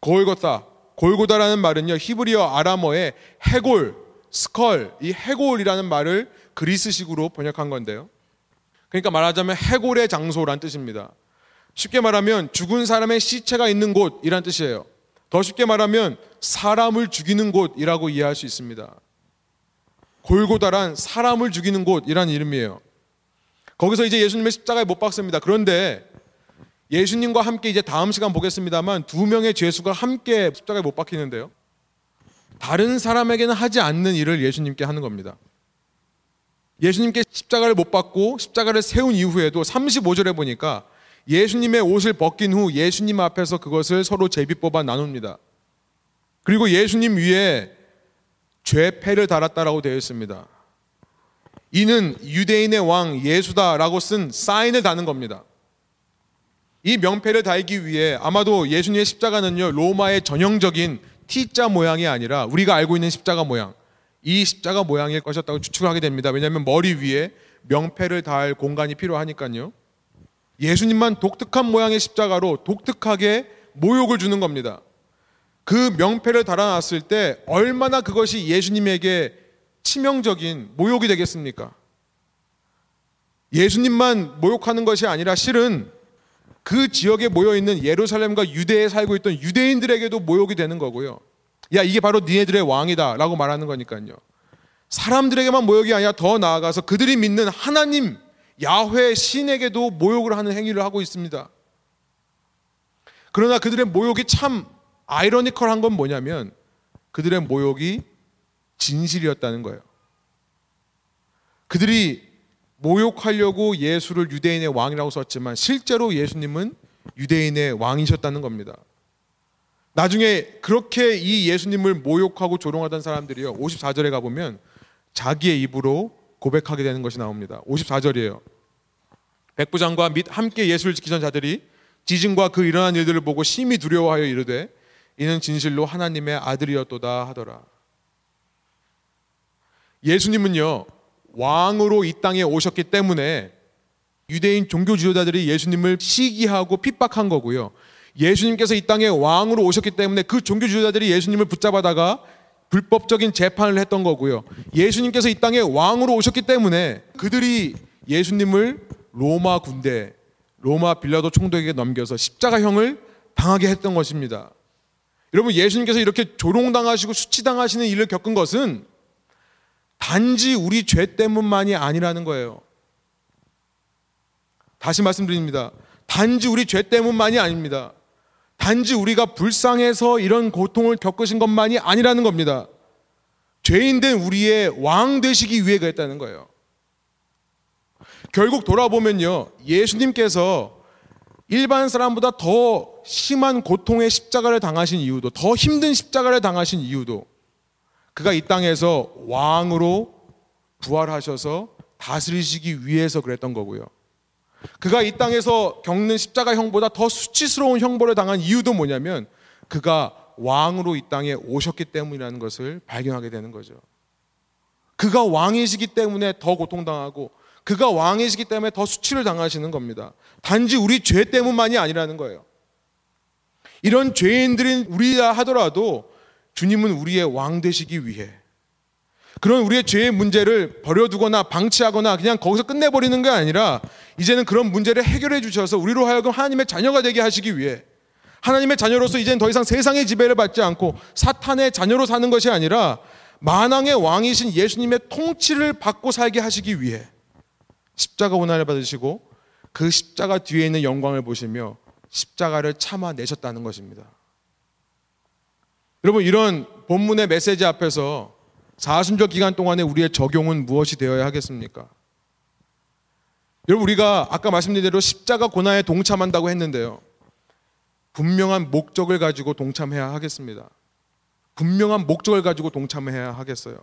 골고다. 골고다라는 말은요, 히브리어 아람어의 해골, 스컬, 이 해골이라는 말을 그리스식으로 번역한 건데요. 그러니까 말하자면 해골의 장소란 뜻입니다. 쉽게 말하면 죽은 사람의 시체가 있는 곳이란 뜻이에요. 더 쉽게 말하면 사람을 죽이는 곳이라고 이해할 수 있습니다. 골고다란 사람을 죽이는 곳이란 이름이에요. 거기서 이제 예수님의 십자가에 못 박습니다. 그런데 예수님과 함께 이제 다음 시간 보겠습니다만 두 명의 죄수가 함께 십자가에 못 박히는데요. 다른 사람에게는 하지 않는 일을 예수님께 하는 겁니다. 예수님께 십자가를 못 박고 십자가를 세운 이후에도 35절에 보니까 예수님의 옷을 벗긴 후 예수님 앞에서 그것을 서로 제비 뽑아 나눕니다. 그리고 예수님 위에 죄 패를 달았다라고 되어 있습니다. 이는 유대인의 왕 예수다라고 쓴 사인을 다는 겁니다. 이 명패를 달기 위해 아마도 예수님의 십자가는요 로마의 전형적인 T자 모양이 아니라 우리가 알고 있는 십자가 모양 이 십자가 모양일 것이었다고 추측하게 됩니다. 왜냐하면 머리 위에 명패를 달 공간이 필요하니까요. 예수님만 독특한 모양의 십자가로 독특하게 모욕을 주는 겁니다. 그 명패를 달아놨을 때 얼마나 그것이 예수님에게 치명적인 모욕이 되겠습니까? 예수님만 모욕하는 것이 아니라 실은 그 지역에 모여 있는 예루살렘과 유대에 살고 있던 유대인들에게도 모욕이 되는 거고요. 야, 이게 바로 니네들의 왕이다라고 말하는 거니까요. 사람들에게만 모욕이 아니라 더 나아가서 그들이 믿는 하나님 야훼 신에게도 모욕을 하는 행위를 하고 있습니다. 그러나 그들의 모욕이 참 아이러니컬한 건 뭐냐면 그들의 모욕이 진실이었다는 거예요. 그들이 모욕하려고 예수를 유대인의 왕이라고 썼지만 실제로 예수님은 유대인의 왕이셨다는 겁니다. 나중에 그렇게 이 예수님을 모욕하고 조롱하던 사람들이요. 54절에 가보면 자기의 입으로 고백하게 되는 것이 나옵니다. 54절이에요. 백부장과 및 함께 예수를 지키던 자들이 지진과 그 일어난 일들을 보고 심히 두려워하여 이르되 이는 진실로 하나님의 아들이었도다 하더라. 예수님은요, 왕으로 이 땅에 오셨기 때문에 유대인 종교 지도자들이 예수님을 시기하고 핍박한 거고요. 예수님께서 이 땅에 왕으로 오셨기 때문에 그 종교 지도자들이 예수님을 붙잡아다가 불법적인 재판을 했던 거고요. 예수님께서 이 땅에 왕으로 오셨기 때문에 그들이 예수님을 로마 군대, 로마 빌라도 총독에게 넘겨서 십자가형을 당하게 했던 것입니다. 여러분 예수님께서 이렇게 조롱당하시고 수치당하시는 일을 겪은 것은 단지 우리 죄 때문만이 아니라는 거예요. 다시 말씀드립니다. 단지 우리 죄 때문만이 아닙니다. 단지 우리가 불쌍해서 이런 고통을 겪으신 것만이 아니라는 겁니다. 죄인된 우리의 왕 되시기 위해 그랬다는 거예요. 결국 돌아보면요. 예수님께서 일반 사람보다 더 심한 고통의 십자가를 당하신 이유도, 더 힘든 십자가를 당하신 이유도, 그가 이 땅에서 왕으로 부활하셔서 다스리시기 위해서 그랬던 거고요. 그가 이 땅에서 겪는 십자가 형보다 더 수치스러운 형벌을 당한 이유도 뭐냐면 그가 왕으로 이 땅에 오셨기 때문이라는 것을 발견하게 되는 거죠. 그가 왕이시기 때문에 더 고통당하고 그가 왕이시기 때문에 더 수치를 당하시는 겁니다. 단지 우리 죄 때문만이 아니라는 거예요. 이런 죄인들인 우리라 하더라도 주님은 우리의 왕 되시기 위해 그런 우리의 죄의 문제를 버려두거나 방치하거나 그냥 거기서 끝내버리는 게 아니라 이제는 그런 문제를 해결해 주셔서 우리로 하여금 하나님의 자녀가 되게 하시기 위해 하나님의 자녀로서 이제는 더 이상 세상의 지배를 받지 않고 사탄의 자녀로 사는 것이 아니라 만왕의 왕이신 예수님의 통치를 받고 살게 하시기 위해 십자가 고난을 받으시고 그 십자가 뒤에 있는 영광을 보시며 십자가를 참아내셨다는 것입니다. 여러분 이런 본문의 메시지 앞에서 사순절 기간 동안에 우리의 적용은 무엇이 되어야 하겠습니까? 여러분 우리가 아까 말씀드린 대로 십자가 고난에 동참한다고 했는데요. 분명한 목적을 가지고 동참해야 하겠습니다. 분명한 목적을 가지고 동참해야 하겠어요.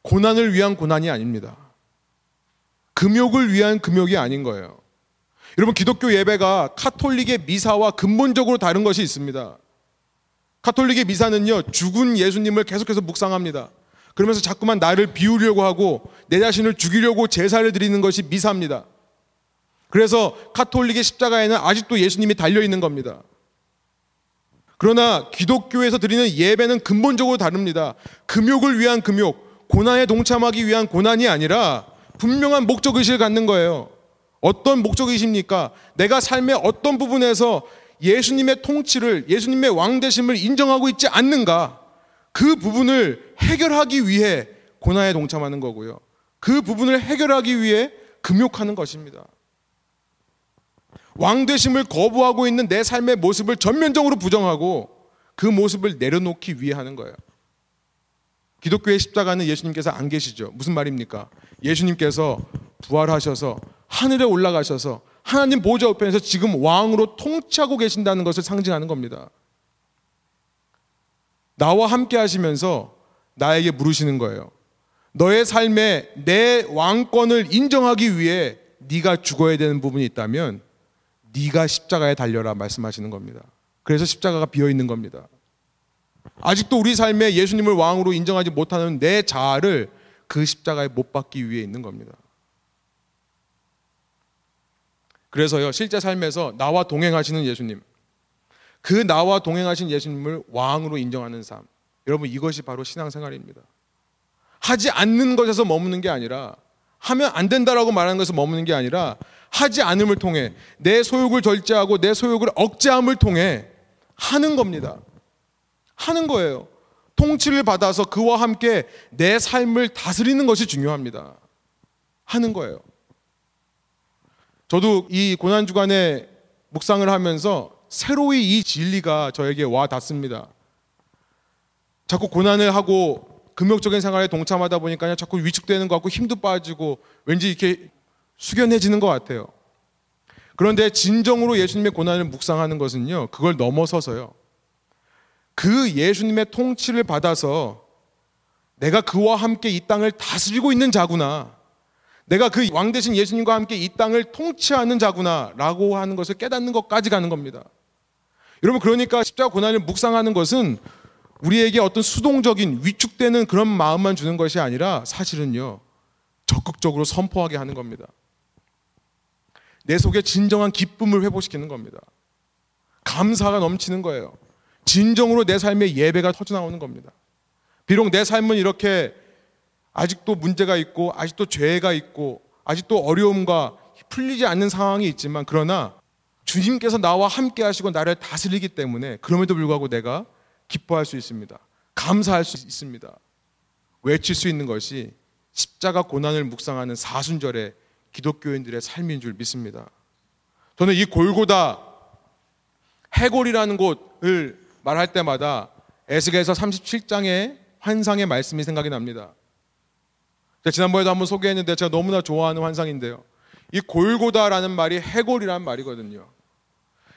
고난을 위한 고난이 아닙니다. 금욕을 위한 금욕이 아닌 거예요. 여러분 기독교 예배가 카톨릭의 미사와 근본적으로 다른 것이 있습니다. 카톨릭의 미사는요 죽은 예수님을 계속해서 묵상합니다. 그러면서 자꾸만 나를 비우려고 하고 내 자신을 죽이려고 제사를 드리는 것이 미사입니다. 그래서 카톨릭의 십자가에는 아직도 예수님이 달려 있는 겁니다. 그러나 기독교에서 드리는 예배는 근본적으로 다릅니다. 금욕을 위한 금욕, 고난에 동참하기 위한 고난이 아니라 분명한 목적 의식을 갖는 거예요. 어떤 목적 의식입니까? 내가 삶의 어떤 부분에서 예수님의 통치를, 예수님의 왕대심을 인정하고 있지 않는가? 그 부분을 해결하기 위해 고난에 동참하는 거고요. 그 부분을 해결하기 위해 금욕하는 것입니다. 왕되심을 거부하고 있는 내 삶의 모습을 전면적으로 부정하고 그 모습을 내려놓기 위해 하는 거예요. 기독교의 십자가는 예수님께서 안 계시죠. 무슨 말입니까? 예수님께서 부활하셔서 하늘에 올라가셔서 하나님 보좌 우편에서 지금 왕으로 통치하고 계신다는 것을 상징하는 겁니다. 나와 함께 하시면서 나에게 물으시는 거예요. 너의 삶에 내 왕권을 인정하기 위해 네가 죽어야 되는 부분이 있다면 네가 십자가에 달려라 말씀하시는 겁니다. 그래서 십자가가 비어 있는 겁니다. 아직도 우리 삶에 예수님을 왕으로 인정하지 못하는 내 자아를 그 십자가에 못 박기 위해 있는 겁니다. 그래서요, 실제 삶에서 나와 동행하시는 예수님, 그 나와 동행하신 예수님을 왕으로 인정하는 삶. 여러분, 이것이 바로 신앙생활입니다. 하지 않는 것에서 머무는 게 아니라, 하면 안 된다라고 말하는 것에서 머무는 게 아니라, 하지 않음을 통해 내 소욕을 절제하고 내 소욕을 억제함을 통해 하는 겁니다. 하는 거예요. 통치를 받아서 그와 함께 내 삶을 다스리는 것이 중요합니다. 하는 거예요. 저도 이 고난 주간에 묵상을 하면서 새로이 이 진리가 저에게 와 닿습니다. 자꾸 고난을 하고 금욕적인 생활에 동참하다 보니까 자꾸 위축되는 것 같고 힘도 빠지고 왠지 이렇게 숙연해지는 것 같아요. 그런데 진정으로 예수님의 고난을 묵상하는 것은요, 그걸 넘어서서요. 그 예수님의 통치를 받아서 내가 그와 함께 이 땅을 다스리고 있는 자구나. 내가 그 왕 대신 예수님과 함께 이 땅을 통치하는 자구나. 라고 하는 것을 깨닫는 것까지 가는 겁니다. 여러분, 그러니까 십자가 고난을 묵상하는 것은 우리에게 어떤 수동적인 위축되는 그런 마음만 주는 것이 아니라 사실은요, 적극적으로 선포하게 하는 겁니다. 내 속에 진정한 기쁨을 회복시키는 겁니다. 감사가 넘치는 거예요. 진정으로 내 삶에 예배가 터져 나오는 겁니다. 비록 내 삶은 이렇게 아직도 문제가 있고, 아직도 죄가 있고, 아직도 어려움과 풀리지 않는 상황이 있지만, 그러나 주님께서 나와 함께 하시고 나를 다스리기 때문에 그럼에도 불구하고 내가 기뻐할 수 있습니다. 감사할 수 있습니다. 외칠 수 있는 것이 십자가 고난을 묵상하는 사순절의 기독교인들의 삶인 줄 믿습니다. 저는 이 골고다 해골이라는 곳을 말할 때마다 에스겔서 37장의 환상의 말씀이 생각이 납니다. 지난번에도 한번 소개했는데 제가 너무나 좋아하는 환상인데요. 이 골고다라는 말이 해골이라는 말이거든요.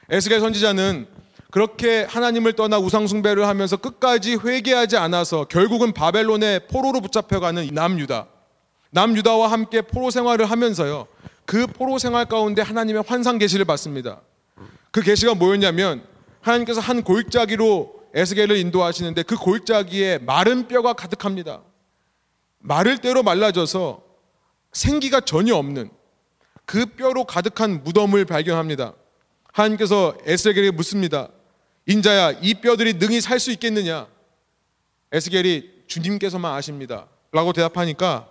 에스겔 선지자는 그렇게 하나님을 떠나 우상숭배를 하면서 끝까지 회개하지 않아서 결국은 바벨론의 포로로 붙잡혀가는 남유다. 남유다와 함께 포로 생활을 하면서요. 그 포로 생활 가운데 하나님의 환상 계시를 받습니다. 그 계시가 뭐였냐면 하나님께서 한 골짜기로 에스겔을 인도하시는데 그 골짜기에 마른 뼈가 가득합니다. 마를 대로 말라져서 생기가 전혀 없는 그 뼈로 가득한 무덤을 발견합니다. 하나님께서 에스겔에게 묻습니다. 인자야, 이 뼈들이 능히 살 수 있겠느냐? 에스겔이 주님께서만 아십니다. 라고 대답하니까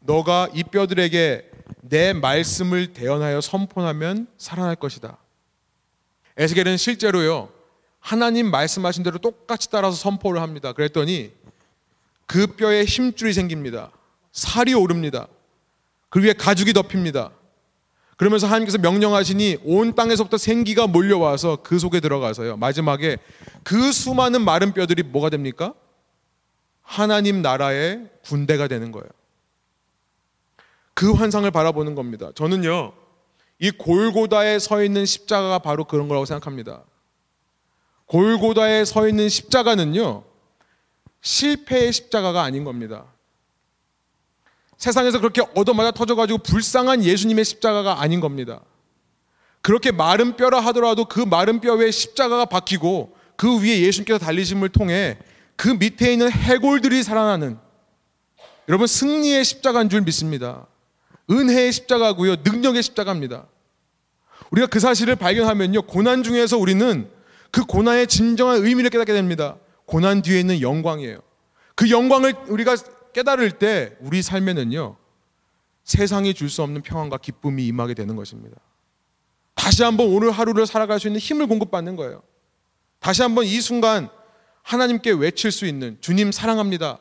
너가 이 뼈들에게 내 말씀을 대언하여 선포하면 살아날 것이다. 에스겔은 실제로요. 하나님 말씀하신 대로 똑같이 따라서 선포를 합니다. 그랬더니 그 뼈에 힘줄이 생깁니다. 살이 오릅니다. 그 위에 가죽이 덮입니다. 그러면서 하나님께서 명령하시니 온 땅에서부터 생기가 몰려와서 그 속에 들어가서요. 마지막에 그 수많은 마른 뼈들이 뭐가 됩니까? 하나님 나라의 군대가 되는 거예요. 그 환상을 바라보는 겁니다. 저는요, 이 골고다에 서 있는 십자가가 바로 그런 거라고 생각합니다. 골고다에 서 있는 십자가는요, 실패의 십자가가 아닌 겁니다. 세상에서 그렇게 얻어맞아 터져가지고 불쌍한 예수님의 십자가가 아닌 겁니다. 그렇게 마른 뼈라 하더라도 그 마른 뼈 위에 십자가가 박히고 그 위에 예수님께서 달리심을 통해 그 밑에 있는 해골들이 살아나는 여러분 승리의 십자가인 줄 믿습니다. 은혜의 십자가고요. 능력의 십자가입니다. 우리가 그 사실을 발견하면요. 고난 중에서 우리는 그 고난의 진정한 의미를 깨닫게 됩니다. 고난 뒤에 있는 영광이에요. 그 영광을 우리가 깨달을 때 우리 삶에는요. 세상이 줄 수 없는 평안과 기쁨이 임하게 되는 것입니다. 다시 한번 오늘 하루를 살아갈 수 있는 힘을 공급받는 거예요. 다시 한번 이 순간 하나님께 외칠 수 있는 주님 사랑합니다.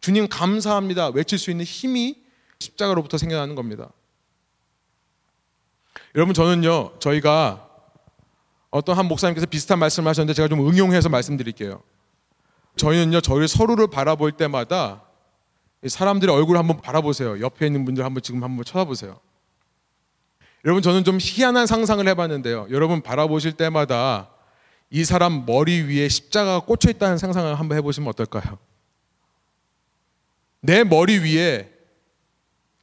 주님 감사합니다. 외칠 수 있는 힘이 십자가로부터 생겨나는 겁니다. 여러분 저는요 저희가 어떤 한 목사님께서 비슷한 말씀을 하셨는데 제가 좀 응용해서 말씀드릴게요. 저희는요 저희를 서로를 바라볼 때마다 사람들의 얼굴을 한번 바라보세요. 옆에 있는 분들 한번 지금 한번 쳐다보세요. 여러분 저는 좀 희한한 상상을 해봤는데요. 여러분 바라보실 때마다 이 사람 머리 위에 십자가가 꽂혀 있다는 상상을 한번 해보시면 어떨까요? 내 머리 위에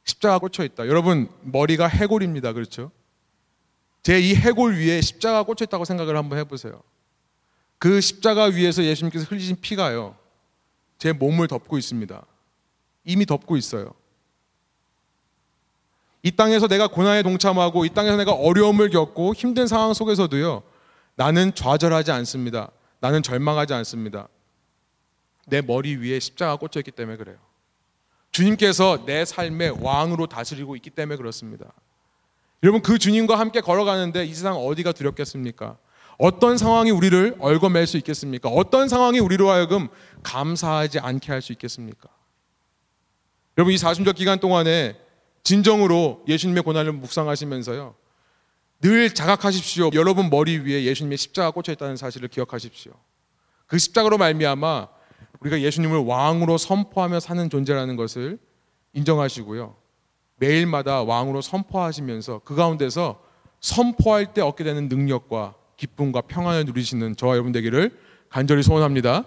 십자가 꽂혀 있다. 여러분 머리가 해골입니다. 그렇죠? 제 이 해골 위에 십자가 꽂혀 있다고 생각을 한번 해보세요. 그 십자가 위에서 예수님께서 흘리신 피가요. 제 몸을 덮고 있습니다. 이미 덮고 있어요. 이 땅에서 내가 고난에 동참하고 이 땅에서 내가 어려움을 겪고 힘든 상황 속에서도요. 나는 좌절하지 않습니다. 나는 절망하지 않습니다. 내 머리 위에 십자가 꽂혀 있기 때문에 그래요. 주님께서 내 삶의 왕으로 다스리고 있기 때문에 그렇습니다. 여러분 그 주님과 함께 걸어가는데 이 세상 어디가 두렵겠습니까? 어떤 상황이 우리를 얽어맬 수 있겠습니까? 어떤 상황이 우리로 하여금 감사하지 않게 할 수 있겠습니까? 여러분 이 사순절 기간 동안에 진정으로 예수님의 고난을 묵상하시면서요. 늘 자각하십시오. 여러분 머리 위에 예수님의 십자가 꽂혀 있다는 사실을 기억하십시오. 그 십자가로 말미암아 우리가 예수님을 왕으로 선포하며 사는 존재라는 것을 인정하시고요. 매일마다 왕으로 선포하시면서 그 가운데서 선포할 때 얻게 되는 능력과 기쁨과 평안을 누리시는 저와 여러분 되기를 간절히 소원합니다.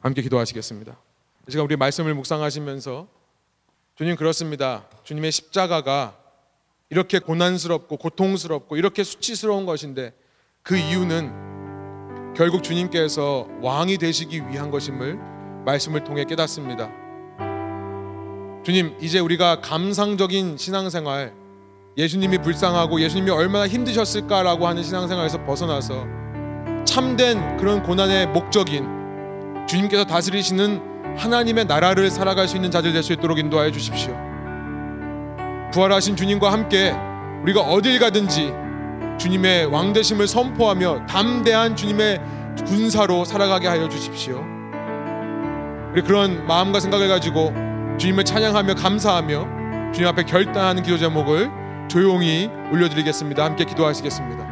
함께 기도하시겠습니다. 제가 우리 말씀을 묵상하시면서 주님 그렇습니다. 주님의 십자가가 이렇게 고난스럽고 고통스럽고 이렇게 수치스러운 것인데 그 이유는 결국 주님께서 왕이 되시기 위한 것임을 말씀을 통해 깨닫습니다. 주님, 이제 우리가 감상적인 신앙생활, 예수님이 불쌍하고 예수님이 얼마나 힘드셨을까라고 하는 신앙생활에서 벗어나서 참된 그런 고난의 목적인 주님께서 다스리시는 하나님의 나라를 살아갈 수 있는 자들 될 수 있도록 인도하여 주십시오. 부활하신 주님과 함께 우리가 어딜 가든지 주님의 왕되심을 선포하며 담대한 주님의 군사로 살아가게 하여 주십시오. 우리 그런 마음과 생각을 가지고 주님을 찬양하며 감사하며 주님 앞에 결단하는 기도 제목을 조용히 올려드리겠습니다. 함께 기도하시겠습니다.